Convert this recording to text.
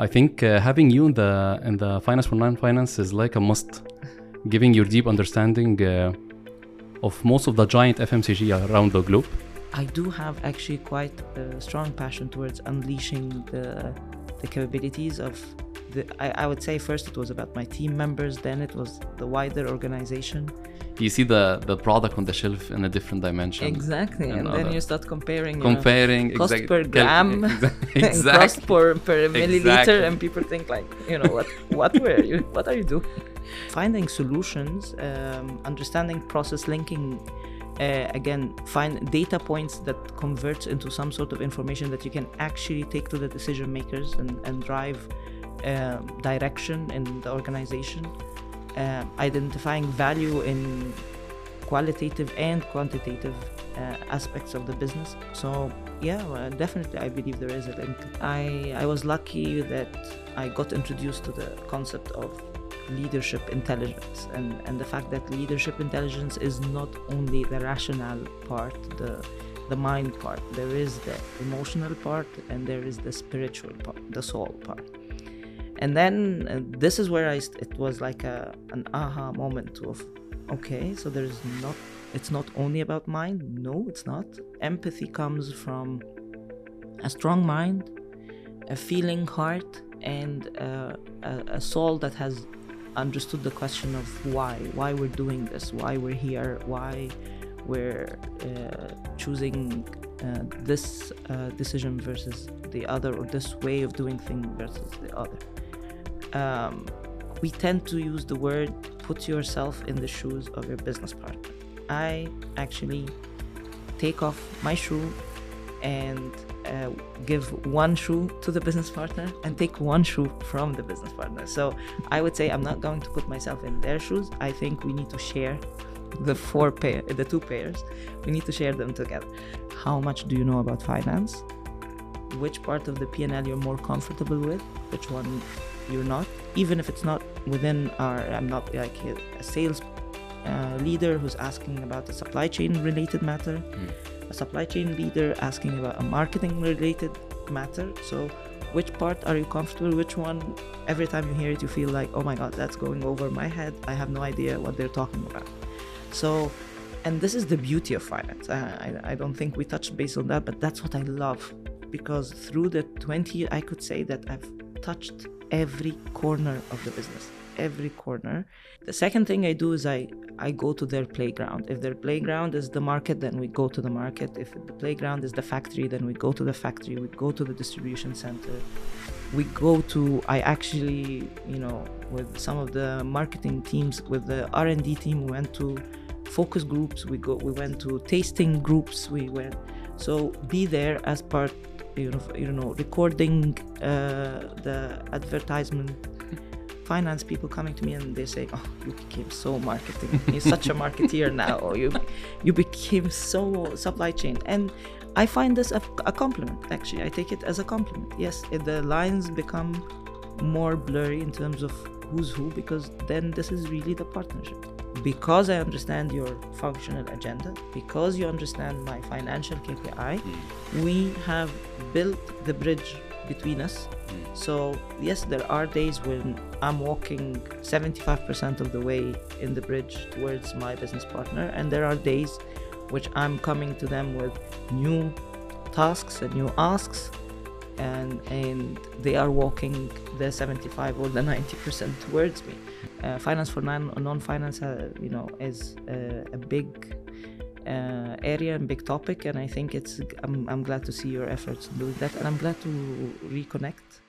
I think uh, having you in the in the finance for non-finance is like a must, giving your deep understanding uh, of most of the giant FMCG around the globe. I do have actually quite a strong passion towards unleashing the the capabilities of the, I, I would say first it was about my team members, then it was the wider organization. You see the the product on the shelf in a different dimension. Exactly, and, And then other- you start comparing. you know, Comparing cost exact- per gram exactly. and cost per, per milliliter, Exactly. and people think like, you know, what what were you? What are you doing? Finding solutions, um, understanding process linking. Uh, again, find data points that converts into some sort of information that you can actually take to the decision makers and, and drive um, direction in the organization. Um, identifying value in qualitative and quantitative uh, aspects of the business. So yeah, well, definitely, I believe there is a link. I I was lucky that I got introduced to the concept of leadership intelligence and and the fact that leadership intelligence is not only the rational part, the the mind part. There is the emotional part and there is the spiritual part, the soul part. And then uh, this is where I it was like a an aha moment of okay, so there's not it's not only about mind. No, it's not. Empathy comes from a strong mind, a feeling heart, and uh, a, a soul that has understood the question of why, why we're doing this, why we're here, why we're uh, choosing uh, this uh, decision versus the other, or this way of doing things versus the other. Um, we tend to use the word put yourself in the shoes of your business partner. I actually take off my shoe and uh, give one shoe to the business partner and take one shoe from the business partner. So I would say I'm not going to put myself in their shoes. I think we need to share the four pair, the two pairs. We need to share them together. How much do you know about finance? Which part of the P&L you're more comfortable with? Which one you're not? Even if it's not within our, I'm not like a, a sales uh, leader who's asking about a supply chain related matter, a supply chain leader asking about a marketing related matter. So, which part are you comfortable? Which one, every time you hear it, you feel like, oh my god, that's going over my head. I have no idea what they're talking about. So, and this is the beauty of finance. I, I, I don't think we touched base on that, but that's what I love because through the 20 I could say that I've touched every corner of the business every corner. The second thing I do is I I go to their playground. If their playground is the market then we go to the market. If the playground is the factory then we go to the factory. We go to the distribution center. We go to I actually you know with some of the marketing teams with the R&D team we went to focus groups. We go we went to tasting groups. We went so be there as part you know you know recording uh, the advertisement finance people coming to me and they say oh you became so marketing you're such a marketeer now you you became so supply chain. And i find this a, a compliment actually. I take it as a compliment. Yes the lines become more blurry in terms of who's who because then this is really the partnership because I understand your functional agenda, because you understand my financial KPI, hmm. we have built the bridge between us. Hmm. So, yes, there are days when I'm walking 75% of the way in the bridge towards my business partner, and there are days which I'm coming to them with new tasks and new asks and and they are walking the 75 or the 90% towards me uh, finance for non non-finance uh, you know is uh, a big uh, area and big topic and i think it's I'm, I'm glad to see your efforts in doing that and i'm glad to reconnect